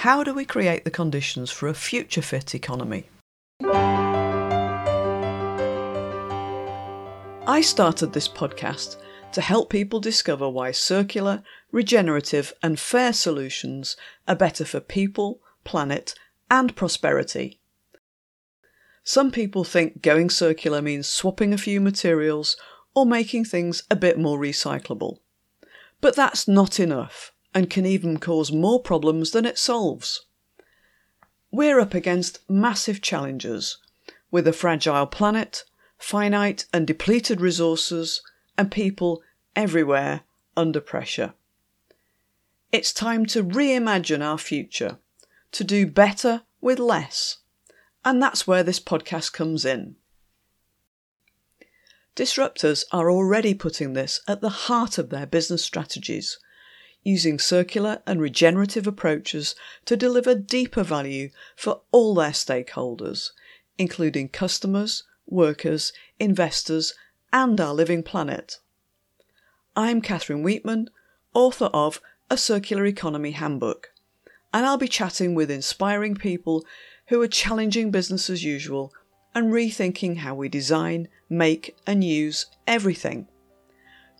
How do we create the conditions for a future fit economy? I started this podcast to help people discover why circular, regenerative, and fair solutions are better for people, planet, and prosperity. Some people think going circular means swapping a few materials or making things a bit more recyclable. But that's not enough and can even cause more problems than it solves. We're up against massive challenges with a fragile planet, finite and depleted resources, and people everywhere under pressure. It's time to reimagine our future, to do better with less. And that's where this podcast comes in. Disruptors are already putting this at the heart of their business strategies, using circular and regenerative approaches to deliver deeper value for all their stakeholders, including customers, workers, investors, and our living planet. I'm Catherine Weetman, author of A Circular Economy Handbook, and I'll be chatting with inspiring people who are challenging business as usual and rethinking how we design, make, and use everything.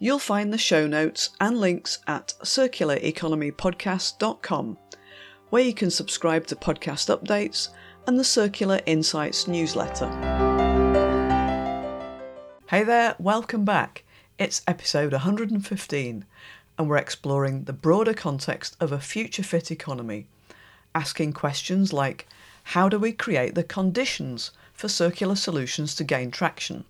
You'll find the show notes and links at circulareconomypodcast.com, where you can subscribe to podcast updates and the Circular Insights newsletter. Hey there, welcome back. It's episode 115, and we're exploring the broader context of a future fit economy, asking questions like how do we create the conditions for circular solutions to gain traction?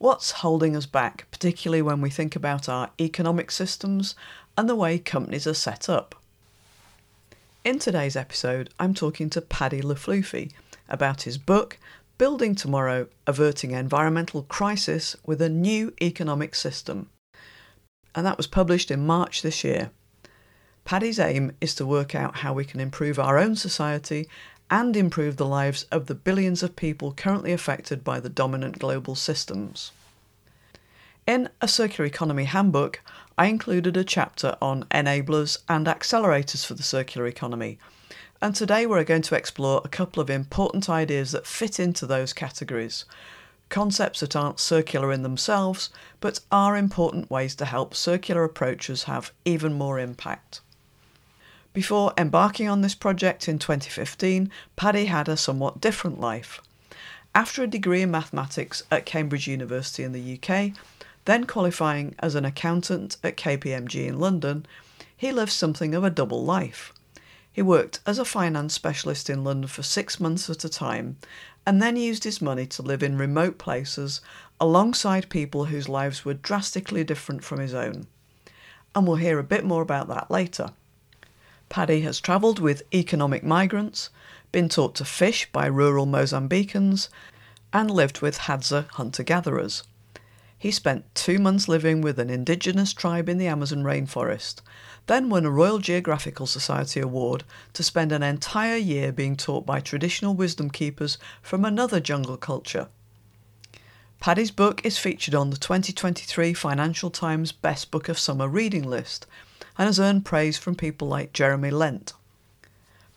What's holding us back, particularly when we think about our economic systems and the way companies are set up? In today's episode, I'm talking to Paddy Le Flufy about his book Building Tomorrow Averting Environmental Crisis with a New Economic System. And that was published in March this year. Paddy's aim is to work out how we can improve our own society and improve the lives of the billions of people currently affected by the dominant global systems. In a Circular Economy Handbook, I included a chapter on enablers and accelerators for the circular economy and today we're going to explore a couple of important ideas that fit into those categories. Concepts that aren't circular in themselves, but are important ways to help circular approaches have even more impact. Before embarking on this project in 2015, Paddy had a somewhat different life. After a degree in mathematics at Cambridge University in the UK, then qualifying as an accountant at KPMG in London, he lived something of a double life. He worked as a finance specialist in London for six months at a time and then used his money to live in remote places alongside people whose lives were drastically different from his own. And we'll hear a bit more about that later. Paddy has travelled with economic migrants, been taught to fish by rural Mozambicans, and lived with Hadza hunter gatherers. He spent two months living with an indigenous tribe in the Amazon rainforest then won a Royal Geographical Society award to spend an entire year being taught by traditional wisdom keepers from another jungle culture. Paddy's book is featured on the 2023 Financial Times Best Book of Summer reading list and has earned praise from people like Jeremy Lent.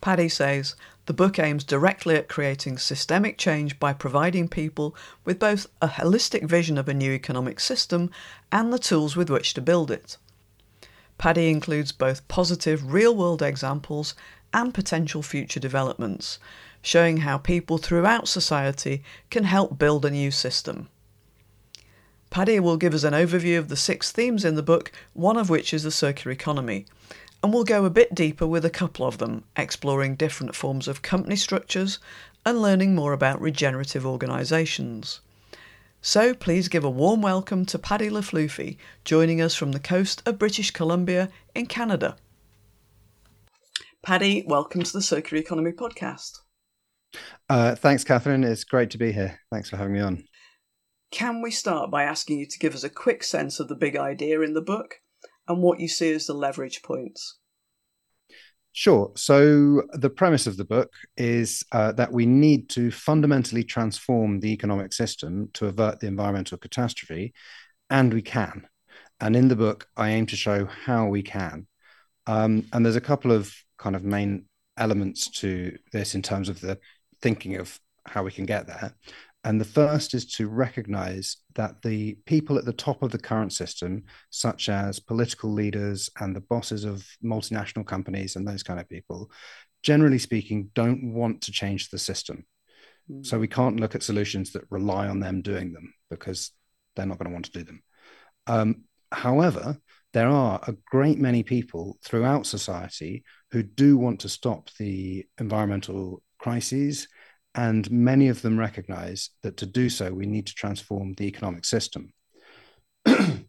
Paddy says the book aims directly at creating systemic change by providing people with both a holistic vision of a new economic system and the tools with which to build it. Paddy includes both positive real world examples and potential future developments, showing how people throughout society can help build a new system. Paddy will give us an overview of the six themes in the book, one of which is the circular economy, and we'll go a bit deeper with a couple of them, exploring different forms of company structures and learning more about regenerative organisations. So please give a warm welcome to Paddy Le Flufy, joining us from the coast of British Columbia in Canada. Paddy, welcome to the Circular Economy podcast. Uh, thanks, Catherine. It's great to be here. Thanks for having me on. Can we start by asking you to give us a quick sense of the big idea in the book and what you see as the leverage points? Sure. So, the premise of the book is uh, that we need to fundamentally transform the economic system to avert the environmental catastrophe, and we can. And in the book, I aim to show how we can. Um, and there's a couple of kind of main elements to this in terms of the thinking of how we can get there. And the first is to recognize that the people at the top of the current system, such as political leaders and the bosses of multinational companies and those kind of people, generally speaking, don't want to change the system. Mm. So we can't look at solutions that rely on them doing them because they're not going to want to do them. Um, however, there are a great many people throughout society who do want to stop the environmental crises and many of them recognize that to do so, we need to transform the economic system. there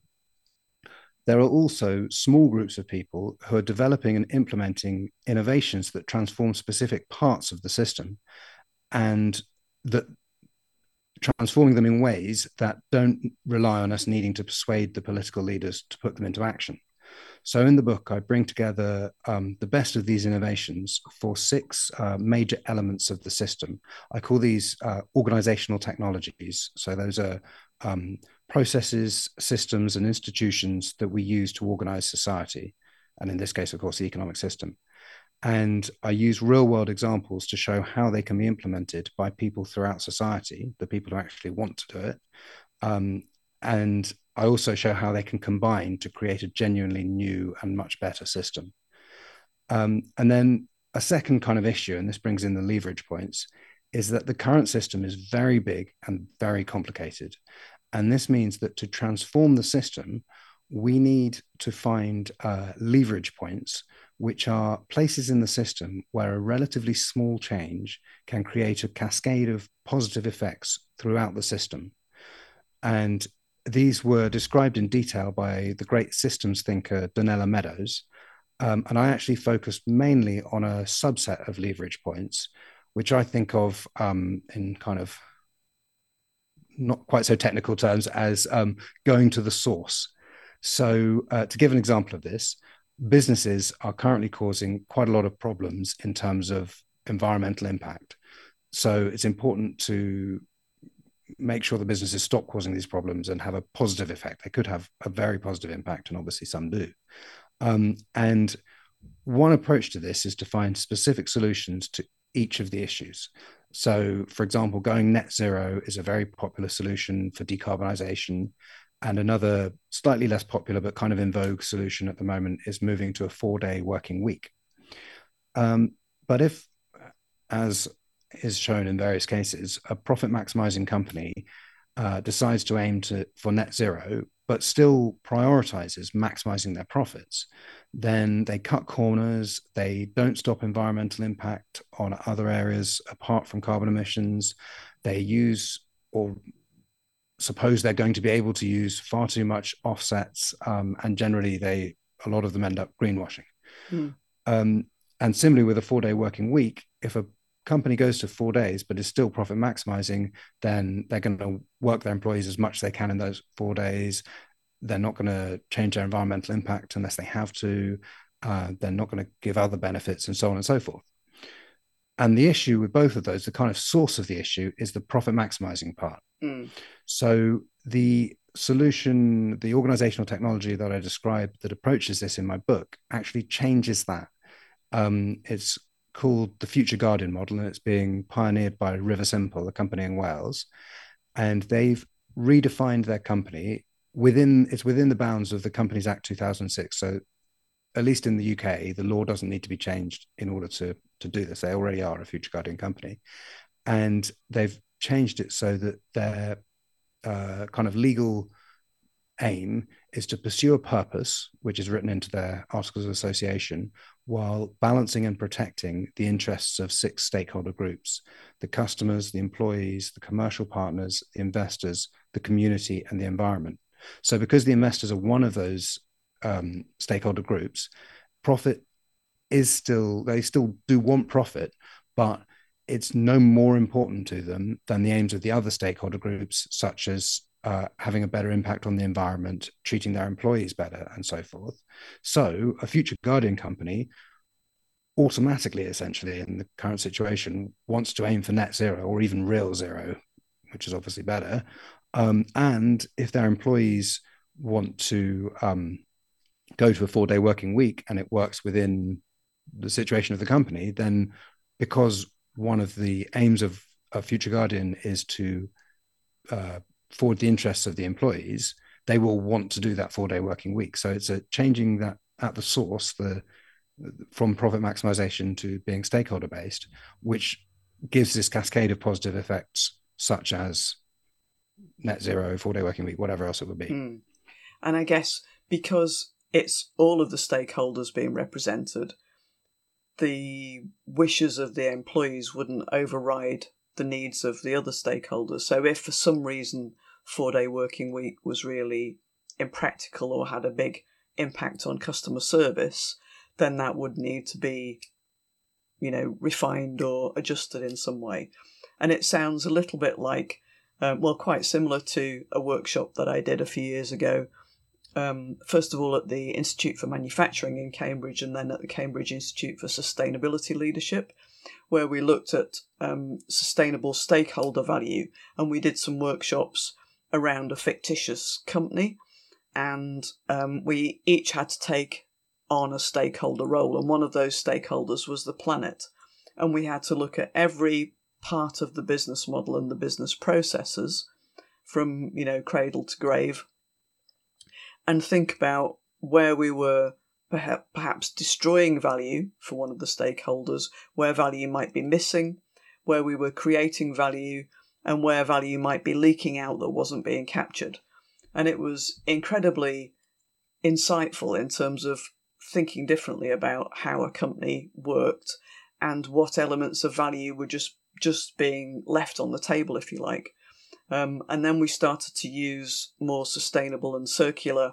are also small groups of people who are developing and implementing innovations that transform specific parts of the system and that transforming them in ways that don't rely on us needing to persuade the political leaders to put them into action. So in the book, I bring together um, the best of these innovations for six uh, major elements of the system. I call these uh, organizational technologies. So those are um, processes, systems, and institutions that we use to organize society. And in this case, of course, the economic system. And I use real world examples to show how they can be implemented by people throughout society, the people who actually want to do it. Um, and I also show how they can combine to create a genuinely new and much better system. Um, and then a second kind of issue, and this brings in the leverage points, is that the current system is very big and very complicated. And this means that to transform the system, we need to find uh, leverage points, which are places in the system where a relatively small change can create a cascade of positive effects throughout the system. And these were described in detail by the great systems thinker Donella Meadows. Um, and I actually focused mainly on a subset of leverage points, which I think of um, in kind of not quite so technical terms as um, going to the source. So, uh, to give an example of this, businesses are currently causing quite a lot of problems in terms of environmental impact. So, it's important to make sure the businesses stop causing these problems and have a positive effect. They could have a very positive impact, and obviously some do. Um, and one approach to this is to find specific solutions to each of the issues. So, for example, going net zero is a very popular solution for decarbonisation. And another slightly less popular but kind of in vogue solution at the moment is moving to a four day working week. Um, but if, as is shown in various cases, a profit maximizing company uh, decides to aim to for net zero, but still prioritizes maximizing their profits, then they cut corners. They don't stop environmental impact on other areas apart from carbon emissions. They use or suppose they're going to be able to use far too much offsets, um, and generally they a lot of them end up greenwashing. Mm. Um, and similarly, with a four-day working week, if a company goes to four days but is still profit maximizing, then they're going to work their employees as much as they can in those four days. They're not going to change their environmental impact unless they have to. Uh, they're not going to give other benefits and so on and so forth. And the issue with both of those, the kind of source of the issue is the profit maximizing part. Mm. So the solution, the organizational technology that I described that approaches this in my book actually changes that. Um, it's called the Future Guardian model, and it's being pioneered by Riversimple, a company in Wales. And they've redefined their company within it's within the bounds of the Companies Act 2006. So, at least in the UK, the law doesn't need to be changed in order to to do this. They already are a Future Guardian company, and they've changed it so that their uh, kind of legal aim is to pursue a purpose, which is written into their Articles of Association, while balancing and protecting the interests of six stakeholder groups the customers, the employees, the commercial partners, the investors, the community, and the environment. So, because the investors are one of those um, stakeholder groups, profit is still, they still do want profit, but it's no more important to them than the aims of the other stakeholder groups, such as uh, having a better impact on the environment, treating their employees better, and so forth. So, a future guardian company automatically, essentially, in the current situation, wants to aim for net zero or even real zero, which is obviously better. Um, and if their employees want to um, go to a four day working week and it works within the situation of the company, then because one of the aims of, a Future Guardian is to uh, forward the interests of the employees, they will want to do that four day working week. So it's a changing that at the source, the from profit maximization to being stakeholder based, which gives this cascade of positive effects, such as net zero, four day working week, whatever else it would be. Mm. And I guess because it's all of the stakeholders being represented, the wishes of the employees wouldn't override the needs of the other stakeholders. So if for some reason four day working week was really impractical or had a big impact on customer service, then that would need to be, you know, refined or adjusted in some way. And it sounds a little bit like, um, well, quite similar to a workshop that I did a few years ago. Um, first of all, at the Institute for Manufacturing in Cambridge, and then at the Cambridge Institute for Sustainability Leadership, where we looked at um, sustainable stakeholder value and we did some workshops around a fictitious company. And um, we each had to take on a stakeholder role, and one of those stakeholders was the planet. And we had to look at every part of the business model and the business processes from, you know, cradle to grave and think about where we were perhaps destroying value for one of the stakeholders, where value might be missing, where we were creating value, and where value might be leaking out that wasn't being captured. And it was incredibly insightful in terms of thinking differently about how a company worked and what elements of value were just just being left on the table, if you like. Um, and then we started to use more sustainable and circular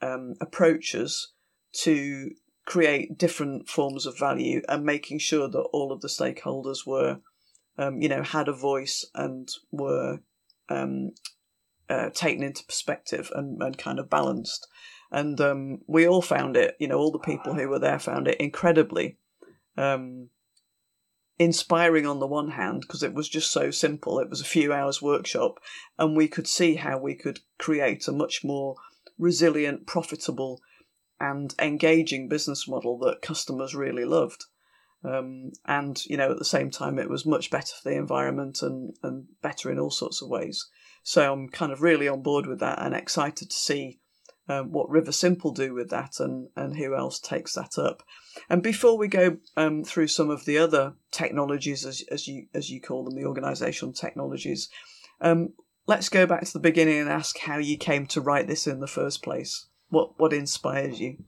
um, approaches to create different forms of value and making sure that all of the stakeholders were, um, you know, had a voice and were um, uh, taken into perspective and, and kind of balanced. And um, we all found it, you know, all the people who were there found it incredibly um, inspiring on the one hand because it was just so simple. It was a few hours workshop, and we could see how we could create a much more resilient, profitable, and engaging business model that customers really loved. Um, and you know, at the same time, it was much better for the environment and and better in all sorts of ways. So I'm kind of really on board with that and excited to see um, what Riversimple do with that and and who else takes that up. And before we go um, through some of the other technologies, as as you as you call them, the organisational technologies, um, let's go back to the beginning and ask how you came to write this in the first place. What what inspires you?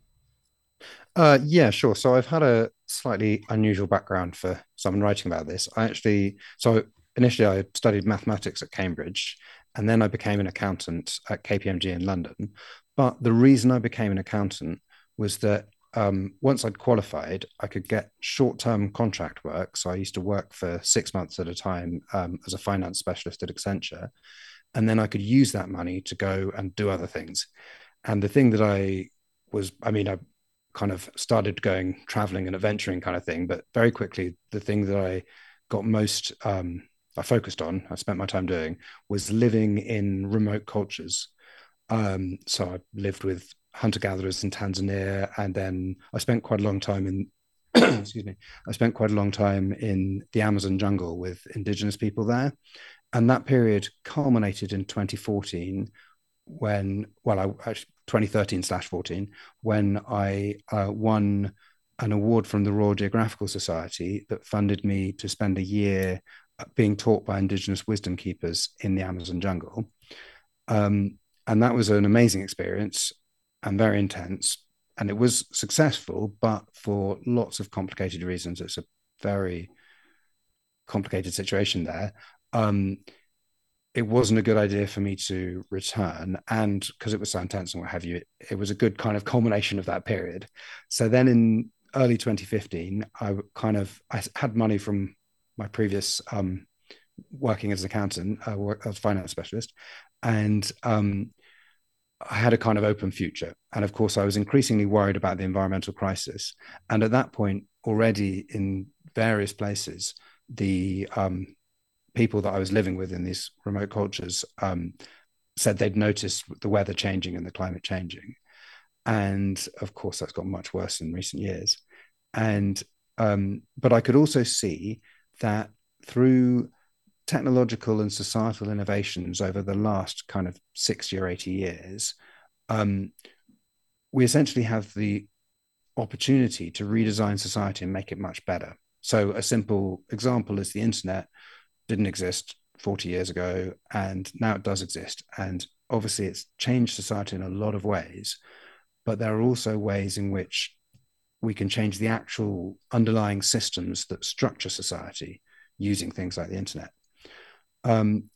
Uh, yeah, sure. So I've had a slightly unusual background for someone writing about this. I actually, so initially I studied mathematics at Cambridge, and then I became an accountant at KPMG in London. But the reason I became an accountant was that um, once I'd qualified, I could get short term contract work. So I used to work for six months at a time um, as a finance specialist at Accenture. And then I could use that money to go and do other things. And the thing that I was, I mean, I kind of started going traveling and adventuring kind of thing, but very quickly, the thing that I got most, um, I focused on, I spent my time doing, was living in remote cultures. Um, so I lived with hunter gatherers in Tanzania, and then I spent quite a long time in. excuse me. I spent quite a long time in the Amazon jungle with indigenous people there, and that period culminated in 2014 when well I actually 2013 slash 14 when I uh, won an award from the Royal Geographical Society that funded me to spend a year uh, being taught by indigenous wisdom keepers in the Amazon jungle. Um, and that was an amazing experience and very intense. And it was successful, but for lots of complicated reasons. It's a very complicated situation there. Um, it wasn't a good idea for me to return and because it was so intense and what have you it, it, was a good kind of culmination of that period. So then in early 2015 i kind of i had money from my previous um, working as an accountant uh, as a finance specialist and um, i had a kind of open future. And of course i was increasingly worried about the environmental crisis. And at that point already in various places the um, people that I was living with in these remote cultures um, said they'd noticed the weather changing and the climate changing. And of course, that's got much worse in recent years. and um, but I could also see that through technological and societal innovations over the last kind of 60 or 80 years, um, we essentially have the opportunity to redesign society and make it much better. So, a simple example is the internet didn't exist 40 years ago, and now it does exist. And obviously, it's changed society in a lot of ways, but there are also ways in which we can change the actual underlying systems that structure society using things like the internet. Um,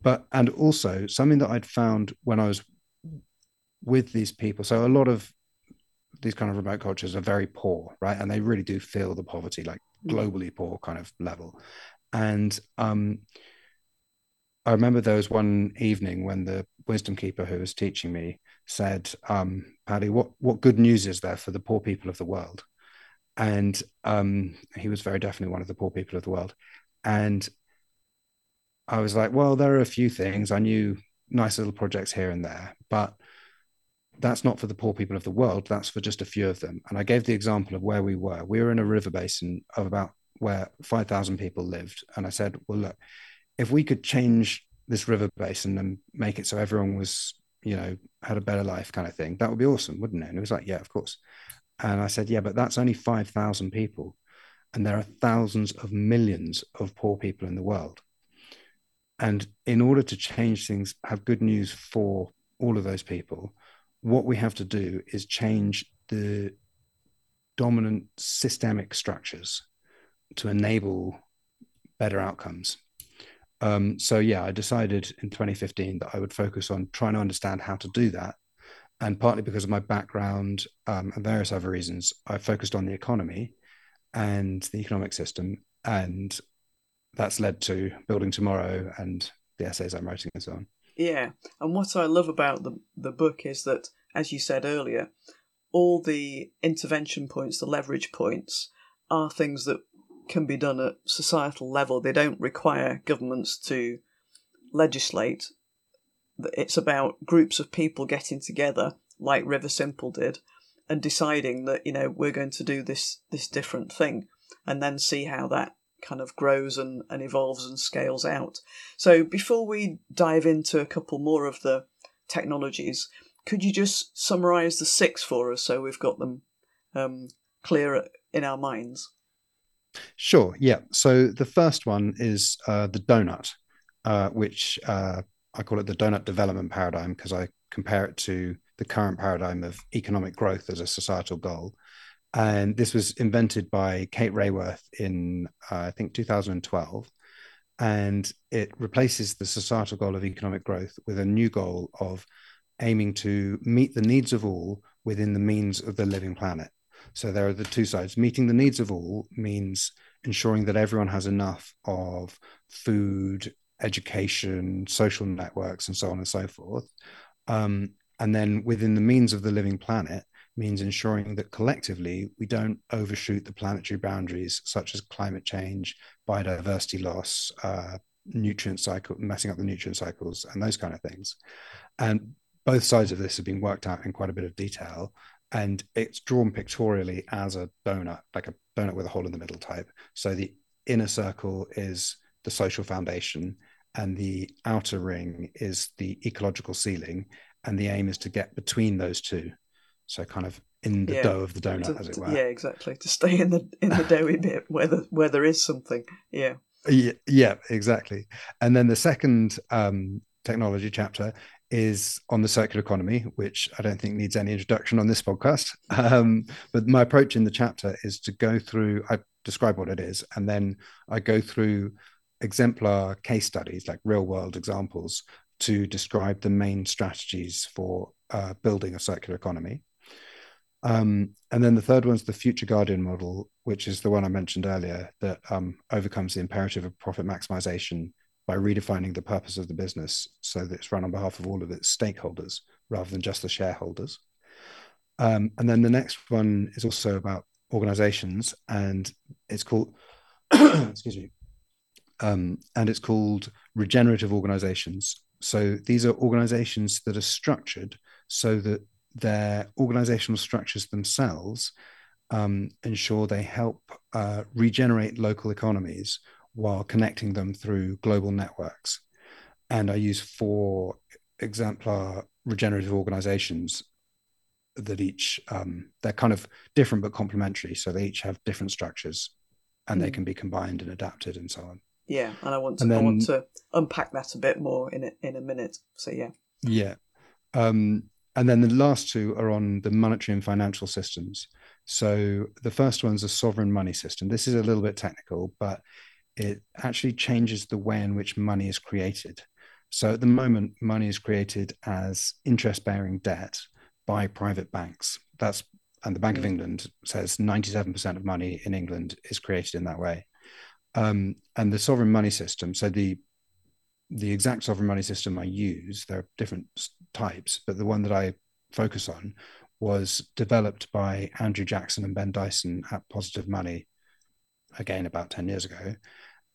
but and also something that I'd found when I was with these people. So a lot of these kind of remote cultures are very poor, right? And they really do feel the poverty, like mm. globally poor kind of level. And um, I remember there was one evening when the wisdom keeper who was teaching me said, um, Paddy, what, what good news is there for the poor people of the world? And um, he was very definitely one of the poor people of the world. And I was like, well, there are a few things. I knew nice little projects here and there, but that's not for the poor people of the world. That's for just a few of them. And I gave the example of where we were. We were in a river basin of about where 5,000 people lived. And I said, well, look, if we could change this river basin and make it so everyone was, you know, had a better life kind of thing, that would be awesome, wouldn't it? And it was like, yeah, of course. And I said, yeah, but that's only 5,000 people. And there are thousands of millions of poor people in the world. And in order to change things, have good news for all of those people, what we have to do is change the dominant systemic structures to enable better outcomes. Um, so yeah, I decided in 2015 that I would focus on trying to understand how to do that. And partly because of my background um, and various other reasons, I focused on the economy and the economic system. And that's led to Building Tomorrow and the essays I'm writing and so on. Yeah, and what I love about the the book is that, as you said earlier, all the intervention points, the leverage points, are things that can be done at societal level. They don't require governments to legislate. It's about groups of people getting together, like Riversimple did, and deciding that you know we're going to do this this different thing, and then see how that kind of grows and, and evolves and scales out. So before we dive into a couple more of the technologies, could you just summarize the six for us so we've got them um, clear in our minds? Sure. Yeah. So the first one is uh, the donut, uh, which uh, I call it the donut development paradigm because I compare it to the current paradigm of economic growth as a societal goal. And this was invented by Kate Raworth in, uh, I think, 2012. And it replaces the societal goal of economic growth with a new goal of aiming to meet the needs of all within the means of the living planet. So there are the two sides. Meeting the needs of all means ensuring that everyone has enough of food, education, social networks, and so on and so forth. Um, and then within the means of the living planet, means ensuring that collectively we don't overshoot the planetary boundaries, such as climate change, biodiversity loss, uh, nutrient cycle, messing up the nutrient cycles, and those kind of things. And both sides of this have been worked out in quite a bit of detail. And it's drawn pictorially as a donut, like a donut with a hole in the middle type. So the inner circle is the social foundation, and the outer ring is the ecological ceiling. And the aim is to get between those two so kind of in the yeah. dough of the donut, to, as it were. Yeah, exactly. To stay in the in the doughy bit where the, where there is something. Yeah. Yeah, yeah, exactly. And then the second um, technology chapter is on the circular economy, which I don't think needs any introduction on this podcast. Um, but my approach in the chapter is to go through, I describe what it is, and then I go through exemplar case studies, like real world examples, to describe the main strategies for uh, building a circular economy. Um, and then the third one's the future guardian model, which is the one I mentioned earlier that um, overcomes the imperative of profit maximization by redefining the purpose of the business so that it's run on behalf of all of its stakeholders rather than just the shareholders. Um, and then the next one is also about organizations and it's called, excuse me, um, and it's called regenerative organizations. So these are organizations that are structured so that their organizational structures themselves um, ensure they help uh, regenerate local economies while connecting them through global networks. And I use four exemplar regenerative organizations that each um, they're kind of different but complementary. So they each have different structures, and mm. they hmm. can be combined and adapted and so on. Yeah, and I want to, then, I want to unpack that a bit more in a, in a minute. So yeah, yeah, um, and then the last two are on the monetary and financial systems. So the first one's a sovereign money system. This is a little bit technical, but it actually changes the way in which money is created. So at the moment, money is created as interest bearing debt by private banks. That's and the Bank of mm. England says 97% of money in England is created in that way. Um, and the sovereign money system, so the the exact sovereign money system I use, there are different types, but the one that I focus on was developed by Andrew Jackson and Ben Dyson at Positive Money, again about 10 years ago.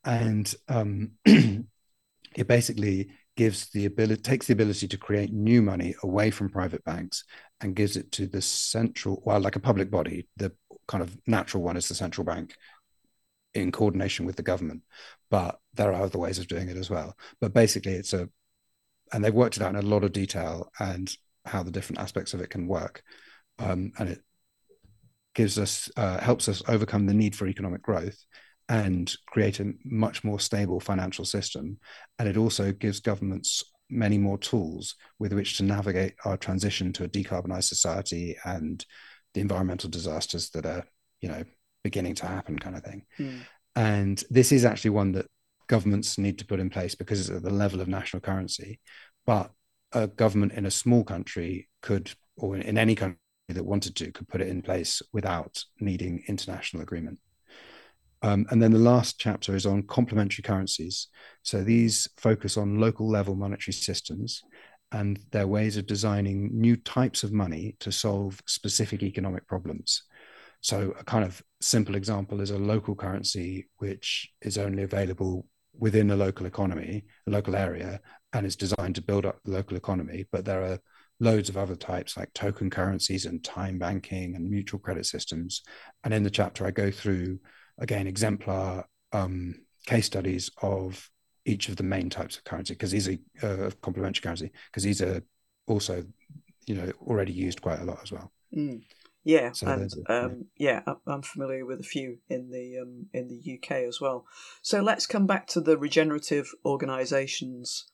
And um, it basically gives the ability takes the ability to create new money away from private banks and gives it to the central well like a public body. The kind of natural one is the central bank in coordination with the government. But there are other ways of doing it as well. But basically it's a and they've worked it out in a lot of detail and how the different aspects of it can work. Um, and it gives us uh, helps us overcome the need for economic growth and create a much more stable financial system. And it also gives governments many more tools with which to navigate our transition to a decarbonized society and the environmental disasters that are, you know, beginning to happen, kind of thing. Mm. And this is actually one that governments need to put in place because it's at the level of national currency. But a government in a small country could, or in any country that wanted to, could put it in place without needing international agreement. Um, and then the last chapter is on complementary currencies. So these focus on local level monetary systems and their ways of designing new types of money to solve specific economic problems. So, a kind of simple example is a local currency which is only available within a local economy, a local area, and is designed to build up the local economy. But there are loads of other types like token currencies and time banking and mutual credit systems. And in the chapter, I go through again exemplar um, case studies of each of the main types of currency because these are uh, complementary currency because these are also you know already used quite a lot as well. Mm. Yeah, so and a, um, yeah. yeah, I'm familiar with a few in the um, in the UK as well. So let's come back to the regenerative organisations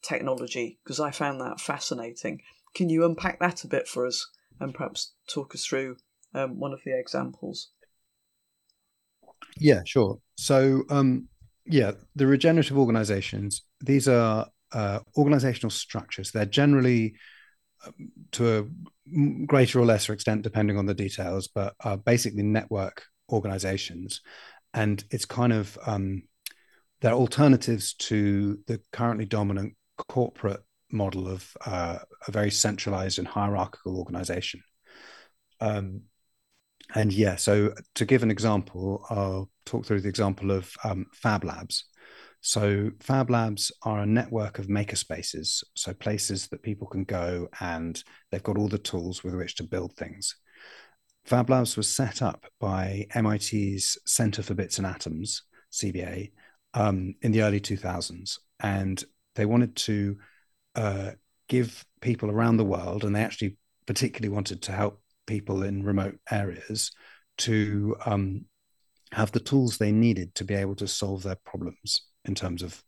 technology because I found that fascinating. Can you unpack that a bit for us and perhaps talk us through um, one of the examples? Yeah, sure. So, um, yeah, the regenerative organizations, these are uh, organizational structures. They're generally, um, to a greater or lesser extent, depending on the details, but are basically network organizations. And it's kind of, um, they're alternatives to the currently dominant corporate model of uh, a very centralized and hierarchical organization. Um, and yeah, so to give an example, I'll talk through the example of um, Fab Labs. So Fab Labs are a network of makerspaces, so places that people can go and they've got all the tools with which to build things. Fab Labs was set up by MIT's Center for Bits and Atoms, CBA, um, in the early 2000s. And they wanted to uh, give people around the world, and they actually particularly wanted to help people in remote areas to um, have the tools they needed to be able to solve their problems in terms of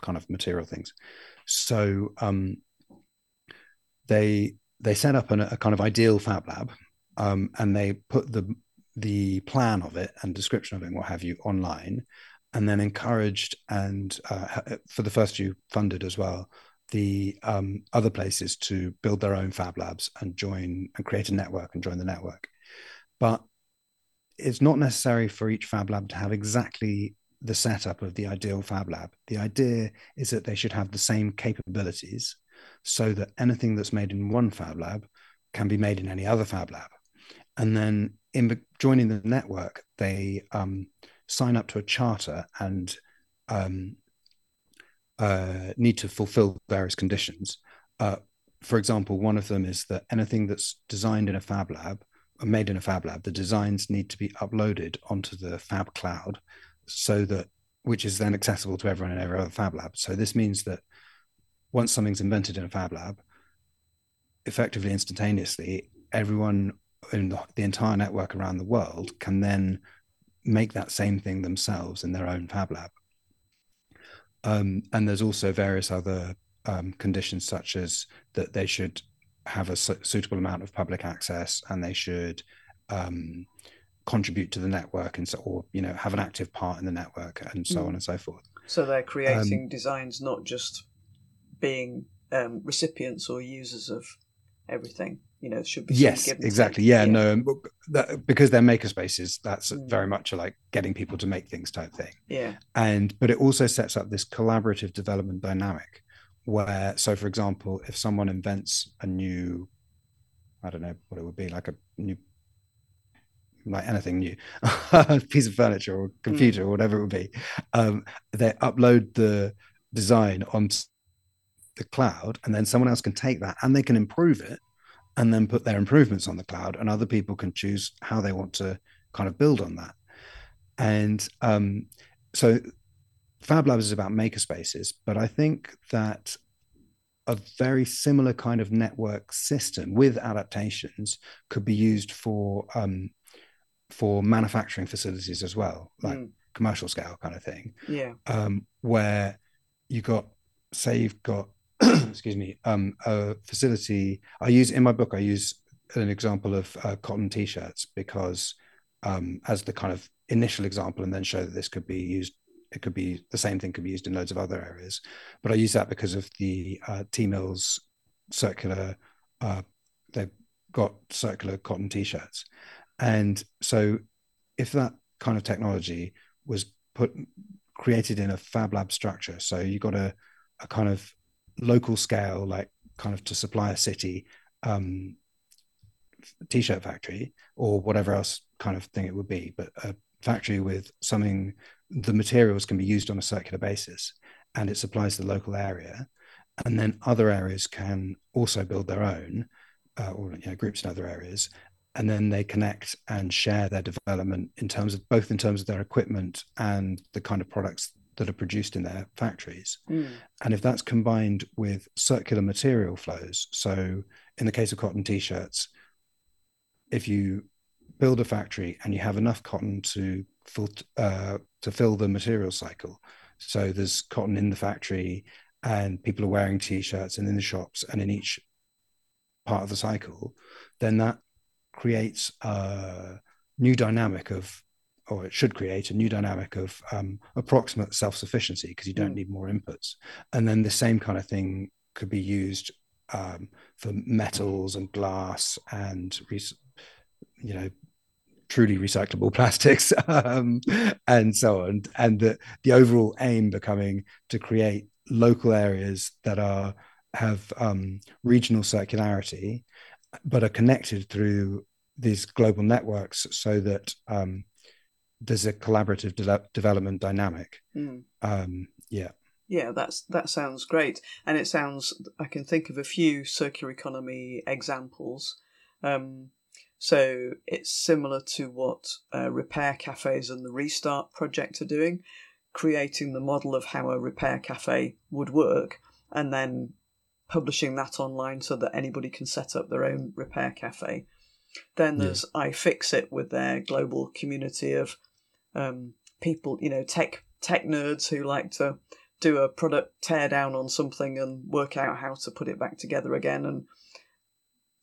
kind of material things. So um, they they set up an, a kind of ideal fab lab, um, and they put the the plan of it and description of it and what have you online, and then encouraged and uh, for the first few funded as well the um, other places to build their own fab labs and join and create a network and join the network. But it's not necessary for each fab lab to have exactly the setup of the ideal fab lab. The idea is that they should have the same capabilities so that anything that's made in one fab lab can be made in any other fab lab. And then in joining the network, they um, sign up to a charter and um, uh, need to fulfill various conditions. Uh, for example, one of them is that anything that's designed in a fab lab or made in a fab lab, the designs need to be uploaded onto the fab cloud so that which is then accessible to everyone in every other fab lab. So this means that once something's invented in a fab lab, effectively instantaneously, everyone in the, the entire network around the world can then make that same thing themselves in their own fab lab. Um, and there's also various other um, conditions, such as that they should have a su- suitable amount of public access and they should um, contribute to the network and so, or you know, have an active part in the network and so mm. on and so forth. So they're creating um, designs, not just being um, recipients or users of everything you know should be yes exactly. yeah, yeah, no that, because they're maker spaces that's mm. very much like getting people to make things type thing. Yeah. And but it also sets up this collaborative development dynamic where so for example if someone invents a new i don't know what it would be like a new like anything new piece of furniture or computer mm. or whatever it would be um, they upload the design onto the cloud and then someone else can take that and they can improve it and then put their improvements on the cloud and other people can choose how they want to kind of build on that. And um, so fab labs is about makerspaces but i think that a very similar kind of network system with adaptations could be used for um, for manufacturing facilities as well like mm. commercial scale kind of thing. Yeah. Um, where you got say you've got excuse me, um, a facility. I use in my book. I use an example of uh, cotton t-shirts because um, as the kind of initial example, and then show that this could be used. It could be the same thing could be used in loads of other areas, but I use that because of the uh, Teemill's circular. Uh, they've got circular cotton t-shirts, and so if that kind of technology was put created in a fab lab structure, so you got a, a kind of local scale, like kind of to supply a city um, t-shirt factory or whatever else kind of thing it would be, but a factory with something the materials can be used on a circular basis and it supplies the local area. And then other areas can also build their own uh, or you know, groups in other areas. And then they connect and share their development in terms of both in terms of their equipment and the kind of products that are produced in their factories. Mm. And if that's combined with circular material flows, so in the case of cotton t shirts, if you build a factory and you have enough cotton to fill, uh, to fill the material cycle, so there's cotton in the factory and people are wearing t shirts and in the shops and in each part of the cycle, then that creates a new dynamic of or it should create a new dynamic of um, approximate self-sufficiency because you don't mm. need more inputs and then the same kind of thing could be used um, for metals and glass and you know truly recyclable plastics um, and so on and the, the overall aim becoming to create local areas that are have um, regional circularity but are connected through these global networks so that um, there's a collaborative de- development dynamic. Mm. Um, yeah. Yeah, that's that sounds great, and it sounds I can think of a few circular economy examples. Um, so it's similar to what uh, repair cafes and the Restart project are doing, creating the model of how a repair cafe would work, and then publishing that online so that anybody can set up their own repair cafe. Then there's yeah. iFixit with their global community of um, people, you know, tech tech nerds who like to do a product teardown on something and work out how to put it back together again and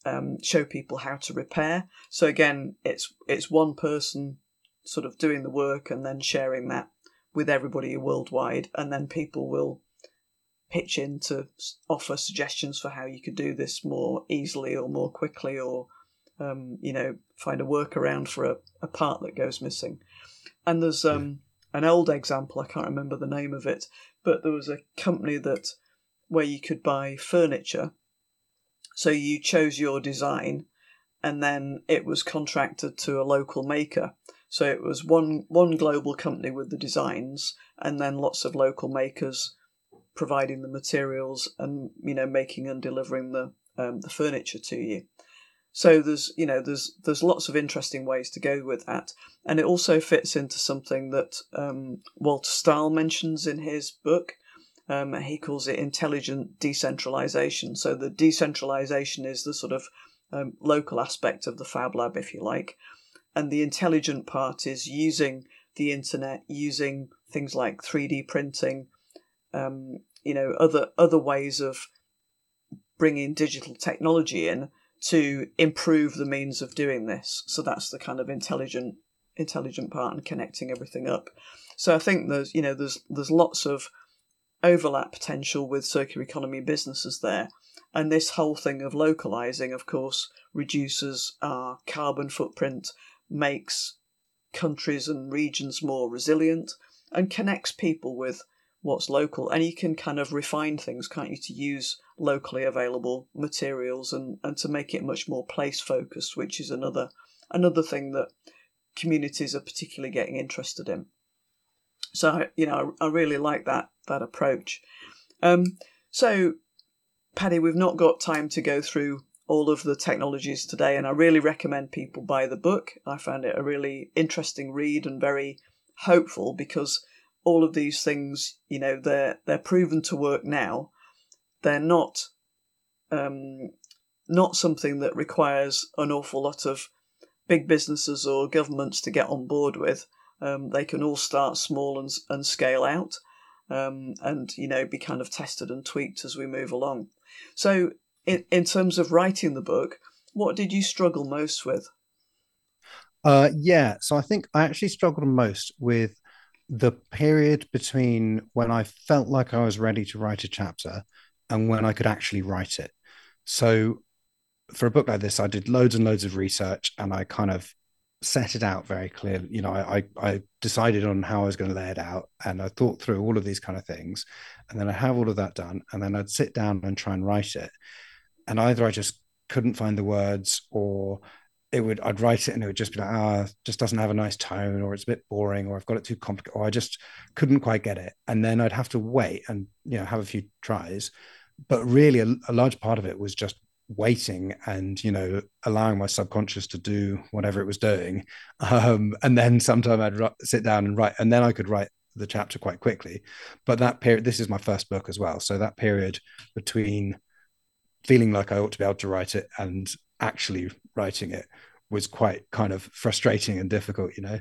um, show people how to repair. So again, it's it's one person sort of doing the work and then sharing that with everybody worldwide, and then people will pitch in to offer suggestions for how you could do this more easily or more quickly or um, you know find a workaround for a, a part that goes missing and there's um, an old example, I can't remember the name of it, but there was a company that where you could buy furniture. So you chose your design and then it was contracted to a local maker. So it was one one global company with the designs and then lots of local makers providing the materials and you know making and delivering the um, the furniture to you. So there's you know there's there's lots of interesting ways to go with that, and it also fits into something that um, Walter Stahel mentions in his book. Um, he calls it intelligent decentralization. So the decentralization is the sort of um, local aspect of the Fab Lab, if you like, and the intelligent part is using the internet, using things like 3D printing, um, you know, other other ways of bringing digital technology in to improve the means of doing this. So that's the kind of intelligent intelligent part and connecting everything up. So I think there's you know there's there's lots of overlap potential with circular economy businesses there. And this whole thing of localizing, of course, reduces our carbon footprint, makes countries and regions more resilient, and connects people with what's local. And you can kind of refine things, can't you, to use locally available materials and, and to make it much more place focused, which is another another thing that communities are particularly getting interested in. So you know, I, I really like that that approach. Um, so, Paddy, we've not got time to go through all of the technologies today, and I really recommend people buy the book. I found it a really interesting read and very hopeful because all of these things, you know, they're they're proven to work now. They're not um, not something that requires an awful lot of big businesses or governments to get on board with. Um, they can all start small and, and scale out, um, and you know, be kind of tested and tweaked as we move along. So, in in terms of writing the book, what did you struggle most with? Uh, yeah, so I think I actually struggled most with the period between when I felt like I was ready to write a chapter and when I could actually write it. So for a book like this, I did loads and loads of research and I kind of set it out very clearly. You know, I, I decided on how I was going to lay it out and I thought through all of these kind of things. And then I have all of that done. And then I'd sit down and try and write it. And either I just couldn't find the words or it would I'd write it and it would just be like ah just doesn't have a nice tone or it's a bit boring or I've got it too complicated or I just couldn't quite get it. And then I'd have to wait and you know have a few tries. But really a, a large part of it was just waiting and you know allowing my subconscious to do whatever it was doing. Um, and then sometime I'd r- sit down and write and then I could write the chapter quite quickly. But that period this is my first book as well. So that period between feeling like I ought to be able to write it and actually writing it was quite kind of frustrating and difficult, you know.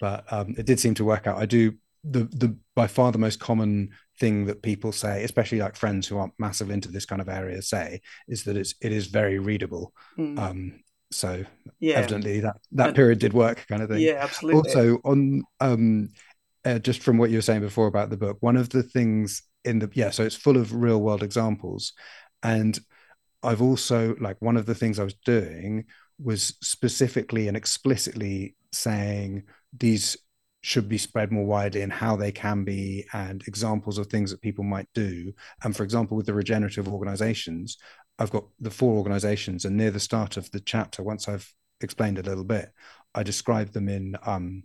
But um, it did seem to work out. I do the the by far the most common thing that people say, especially like friends who aren't massive into this kind of area, say is that it's it is very readable. Mm. Um, so yeah. evidently that that and, period did work, kind of thing. Yeah, absolutely. Also on um, uh, just from what you were saying before about the book, one of the things in the yeah, so it's full of real world examples, and I've also like one of the things I was doing was specifically and explicitly saying these should be spread more widely and how they can be and examples of things that people might do. And for example, with the regenerative organizations, I've got the four organizations, and near the start of the chapter, once I've explained a little bit, I describe them in um,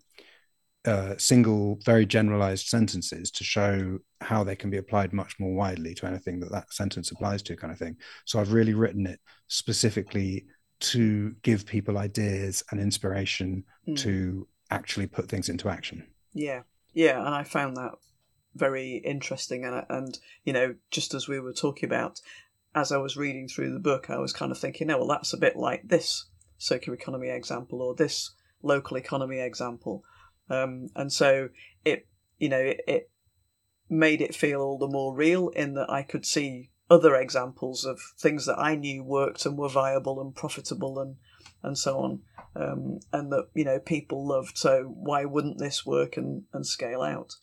uh, single, very generalized sentences to show how they can be applied much more widely to anything that that sentence applies to, kind of thing. So I've really written it specifically to give people ideas and inspiration mm. to actually put things into action. Yeah, yeah, and I found that very interesting, and and you know, just as we were talking about, as I was reading through the book, I was kind of thinking, oh, well, that's a bit like this circular economy example or this local economy example um, and so it, you know, it, it made it feel all the more real in that I could see other examples of things that I knew worked and were viable and profitable and and so on, um, and that you know people loved. So why wouldn't this work and and scale out?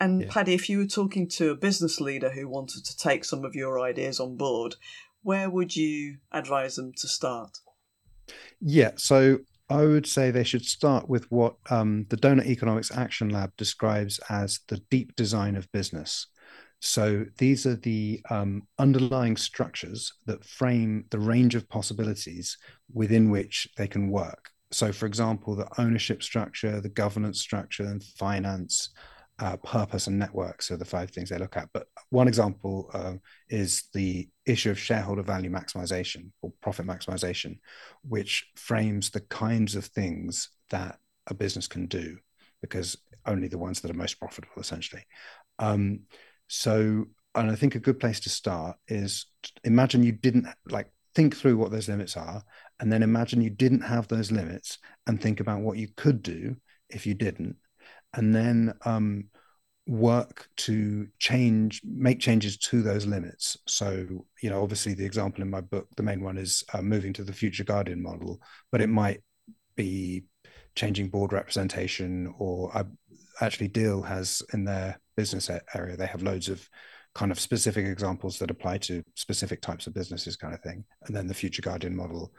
And yeah. Paddy, if you were talking to a business leader who wanted to take some of your ideas on board, where would you advise them to start? Yeah, so I would say they should start with what um, the Doughnut Economics Action Lab describes as the deep design of business. So these are the um, underlying structures that frame the range of possibilities within which they can work. So, for example, the ownership structure, the governance structure, and finance, uh, purpose and networks are the five things they look at. But one example uh, is the issue of shareholder value maximization or profit maximization, which frames the kinds of things that a business can do, because only the ones that are most profitable, essentially. Um, so, and I think a good place to start is imagine you didn't like think through what those limits are, and then imagine you didn't have those limits and think about what you could do if you didn't and then um, work to change, make changes to those limits. So, you know, obviously the example in my book, the main one is uh, moving to the future guardian model, but it might be changing board representation or uh, actually DEAL has in their business area, they have loads of kind of specific examples that apply to specific types of businesses kind of thing. And then the future guardian model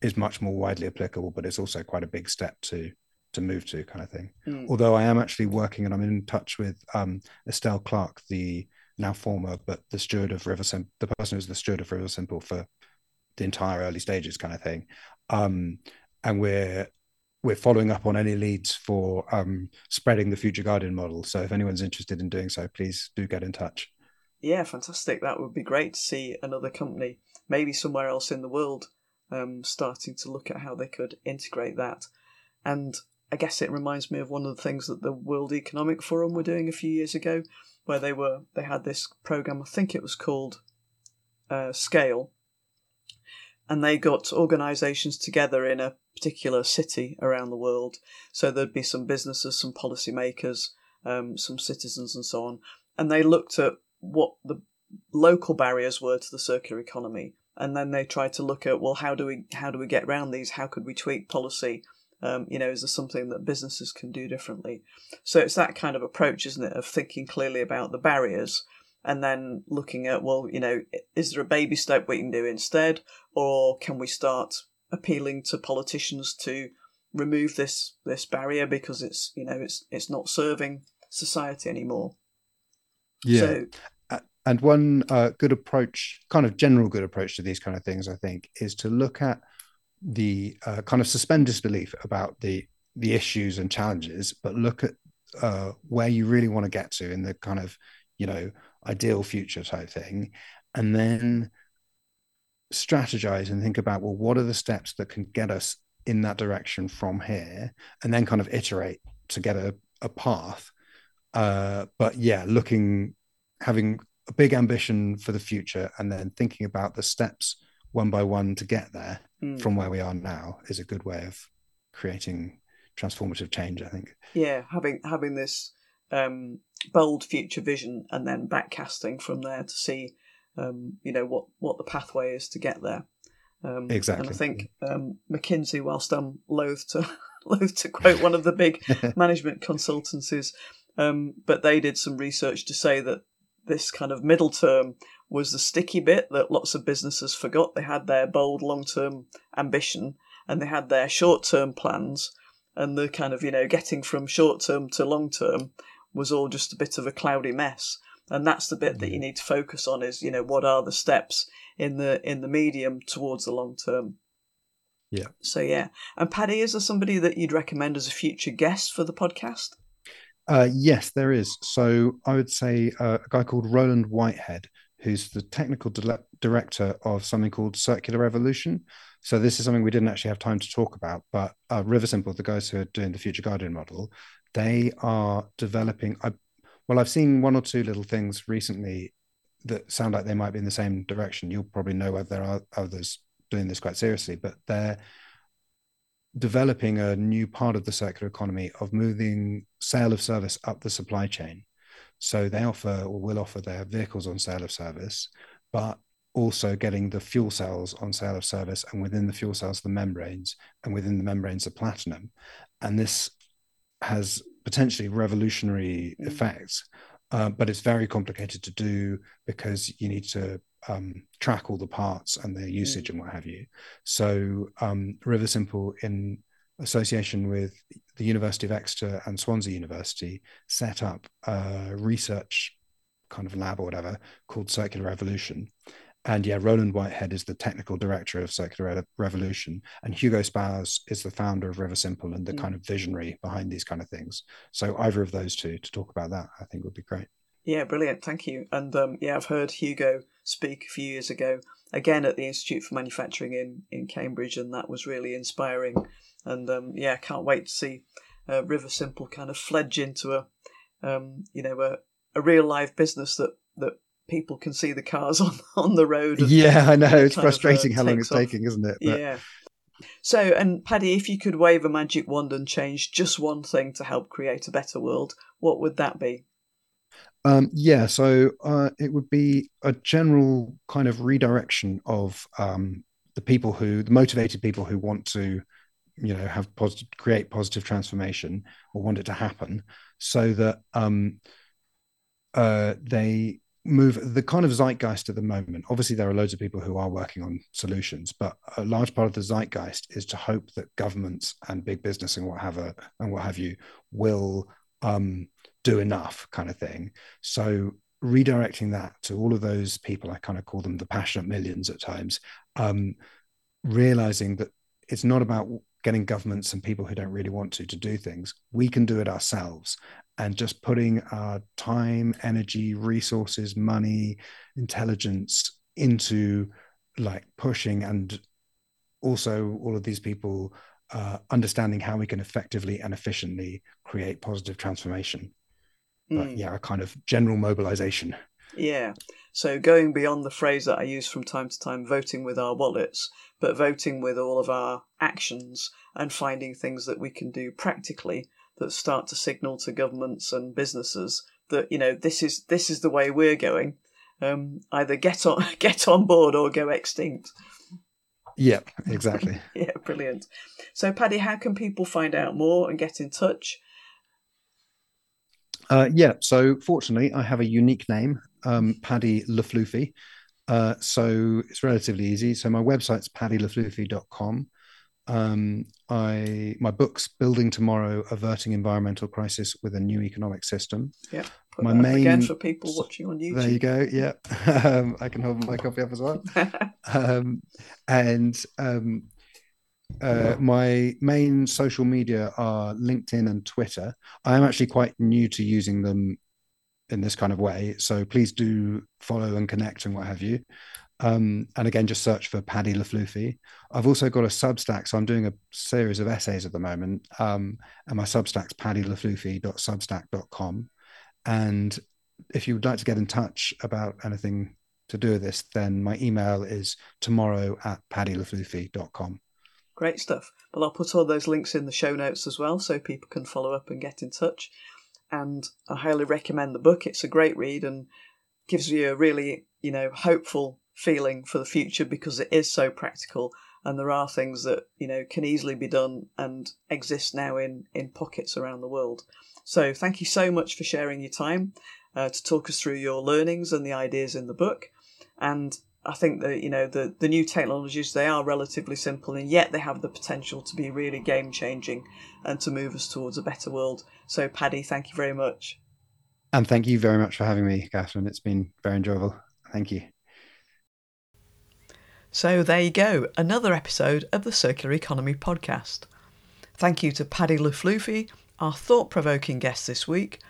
is much more widely applicable, but it's also quite a big step to to move to kind of thing. Mm. Although I am actually working and I'm in touch with um, Estelle Clark, the now former, but the steward of Riversimple, the person who's the steward of Riversimple for the entire early stages kind of thing. Um, and we're we're following up on any leads for um, spreading the future guardian model. So if anyone's interested in doing so, please do get in touch. Yeah, fantastic. That would be great to see another company, maybe somewhere else in the world, um, starting to look at how they could integrate that. And I guess it reminds me of one of the things that the World Economic Forum were doing a few years ago, where they were they had this program. I think it was called uh, Scale, and they got organisations together in a particular city around the world. So there'd be some businesses, some policymakers, um, some citizens, and so on, and they looked at what the local barriers were to the circular economy and then they tried to look at well how do we how do we get around these how could we tweak policy um, you know, is there something that businesses can do differently? So it's that kind of approach, isn't it, of thinking clearly about the barriers and then looking at, well, you know, is there a baby step we can do instead, or can we start appealing to politicians to remove this this barrier because it's you know it's it's not serving society anymore. Yeah. So, and one uh, good approach, kind of general good approach to these kind of things, I think, is to look at the uh, kind of suspend disbelief about the the issues and challenges, but look at uh, where you really want to get to in the kind of you know ideal future type thing, and then strategize and think about well, what are the steps that can get us in that direction from here, and then kind of iterate to get a, a path. Uh, but yeah, looking having a big ambition for the future, and then thinking about the steps one by one to get there mm. from where we are now is a good way of creating transformative change i think. Yeah having having this um, bold future vision and then backcasting from there to see um, you know what what the pathway is to get there. Um, exactly and i think um, mckinsey whilst i'm loath to loath to quote one of the big management consultancies um, but they did some research to say that this kind of middle term was the sticky bit that lots of businesses forgot. They had their bold long term ambition and they had their short term plans, and the kind of, you know, getting from short term to long term was all just a bit of a cloudy mess. And that's the bit that you mm. need to focus on is, you know, what are the steps in the in the medium towards the long term. Yeah. So yeah. And Paddy, is there somebody that you'd recommend as a future guest for the podcast? Uh, yes, there is. So I would say uh, a guy called Roland Whitehead, who's the technical director of something called Circular Revolution. So this is something we didn't actually have time to talk about, but uh, Riversimple, the guys who are doing the Future Guardian model, they are developing. I, well, I've seen one or two little things recently that sound like they might be in the same direction. You'll probably know whether there are others doing this quite seriously, but they're developing a new part of the circular economy of moving sale of service up the supply chain. So they offer or will offer their vehicles on sale of service, but also getting the fuel cells on sale of service, and within the fuel cells, the membranes, and within the membranes, the platinum. And this has potentially revolutionary mm. effects, uh, but it's very complicated to do because you need to um, track all the parts and their usage mm. and what have you. So um, Riversimple in association with the University of Exeter and Swansea University set up a research kind of lab or whatever called Circular Revolution. and yeah, Roland Whitehead is the technical director of Circular Revolution, and Hugo Spowers is the founder of Riversimple and the mm. kind of visionary behind these kind of things. So either of those two to talk about that, I think would be great. Yeah, brilliant. Thank you. And um, yeah, I've heard Hugo speak a few years ago, again at the Institute for Manufacturing in, in Cambridge, and that was really inspiring. And um, yeah, can't wait to see uh, Riversimple kind of fledge into a, um, you know, a, a real live business that, that people can see the cars on, on the road. And, yeah, I know. It's frustrating of, uh, how long it's off. taking, isn't it? But... Yeah. So, and Paddy, if you could wave a magic wand and change just one thing to help create a better world, what would that be? Um, yeah, so uh, it would be a general kind of redirection of um, the people who, the motivated people who want to, you know, have positive, create positive transformation or want it to happen, so that um, uh, they move the kind of zeitgeist at the moment. Obviously, there are loads of people who are working on solutions, but a large part of the zeitgeist is to hope that governments and big business and what have a, and what have you will um, do enough kind of thing. So redirecting that to all of those people, I kind of call them the passionate millions at times, um, realizing that it's not about getting governments and people who don't really want to to do things. We can do it ourselves. And just putting our time, energy, resources, money, intelligence into like pushing and also all of these people uh, understanding how we can effectively and efficiently create positive transformation but mm. yeah, a kind of general mobilization. Yeah. So going beyond the phrase that I use from time to time, voting with our wallets, but voting with all of our actions and finding things that we can do practically that start to signal to governments and businesses that you know this is this is the way we're going. Um, either get on get on board or go extinct. Yep, exactly. yeah, brilliant. So, Paddy, how can people find out more and get in touch? Uh, yeah, so fortunately, I have a unique name, um, Paddy Le Flufy. Uh, so it's relatively easy. So my website's paddyleflufy.com. Um, I my book's Building Tomorrow: Averting Environmental Crisis with a New Economic System. Yeah, my main again for people watching on YouTube. There you go. Yeah, um, I can hold my copy up as well. um, and um, uh, my main social media are LinkedIn and Twitter. I am actually quite new to using them in this kind of way. So please do follow and connect and what have you. Um, and again, just search for Paddy Le Flufy. I've also got a Substack, so I'm doing a series of essays at the moment. Um, and my Substack's paddyleflufy.substack.com. And if you would like to get in touch about anything to do with this, then my email is tomorrow at paddyleflufy.com. Great stuff. Well, I'll put all those links in the show notes as well so people can follow up and get in touch. And I highly recommend the book. It's a great read and gives you a really, you know, hopeful feeling for the future because it is so practical and there are things that, you know, can easily be done and exist now in, in pockets around the world. So thank you so much for sharing your time uh, to talk us through your learnings and the ideas in the book. And I think that you know the the new technologies they are relatively simple and yet they have the potential to be really game changing and to move us towards a better world. So Paddy, thank you very much. And thank you very much for having me, Catherine. It's been very enjoyable. Thank you. So there you go, another episode of the Circular Economy podcast. Thank you to Paddy Le Flufy, our thought provoking guest this week,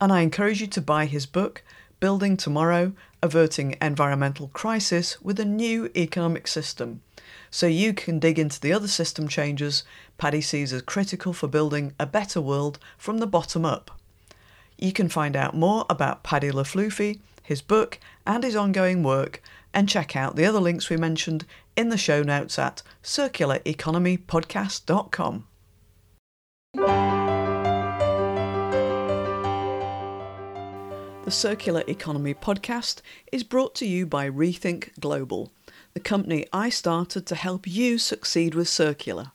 and I encourage you to buy his book, Building Tomorrow averting environmental crisis with a new economic system. So you can dig into the other system changes Paddy sees as critical for building a better world from the bottom up. You can find out more about Paddy Le Flufy, his book, and his ongoing work, and check out the other links we mentioned in the show notes at circulareconomypodcast.com. The Circular Economy podcast is brought to you by Rethink Global, the company I started to help you succeed with circular.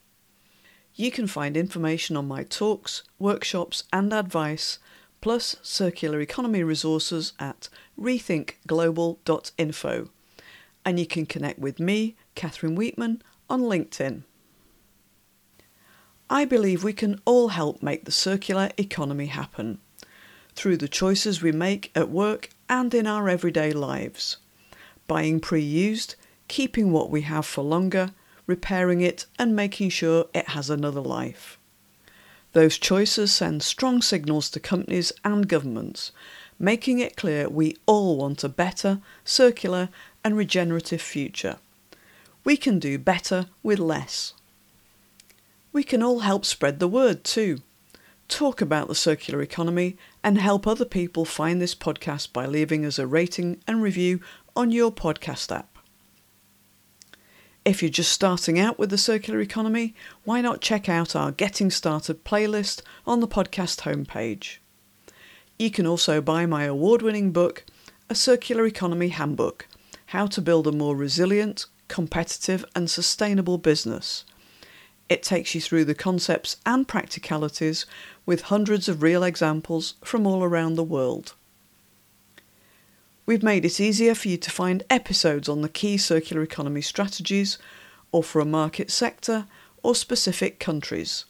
You can find information on my talks, workshops, and advice, plus circular economy resources at rethinkglobal.info. And you can connect with me, Catherine Weetman, on LinkedIn. I believe we can all help make the circular economy happen through the choices we make at work and in our everyday lives. buying pre used, keeping what we have for longer, repairing it, and making sure it has another life. Those choices send strong signals to companies and governments, making it clear we all want a better, circular, and regenerative future. We can do better with less. We can all help spread the word too. Talk about the circular economy and help other people find this podcast by leaving us a rating and review on your podcast app. If you're just starting out with the circular economy, why not check out our Getting Started playlist on the podcast homepage? You can also buy my award winning book, A Circular Economy Handbook How to Build a More Resilient, Competitive, and Sustainable Business. It takes you through the concepts and practicalities with hundreds of real examples from all around the world. We've made it easier for you to find episodes on the key circular economy strategies, or for a market sector, or specific countries.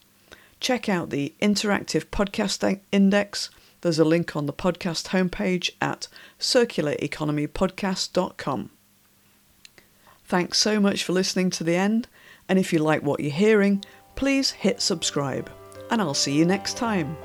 Check out the Interactive Podcast Index. There's a link on the podcast homepage at circulareconomypodcast.com. Thanks so much for listening to the end, and if you like what you're hearing, please hit subscribe, and I'll see you next time.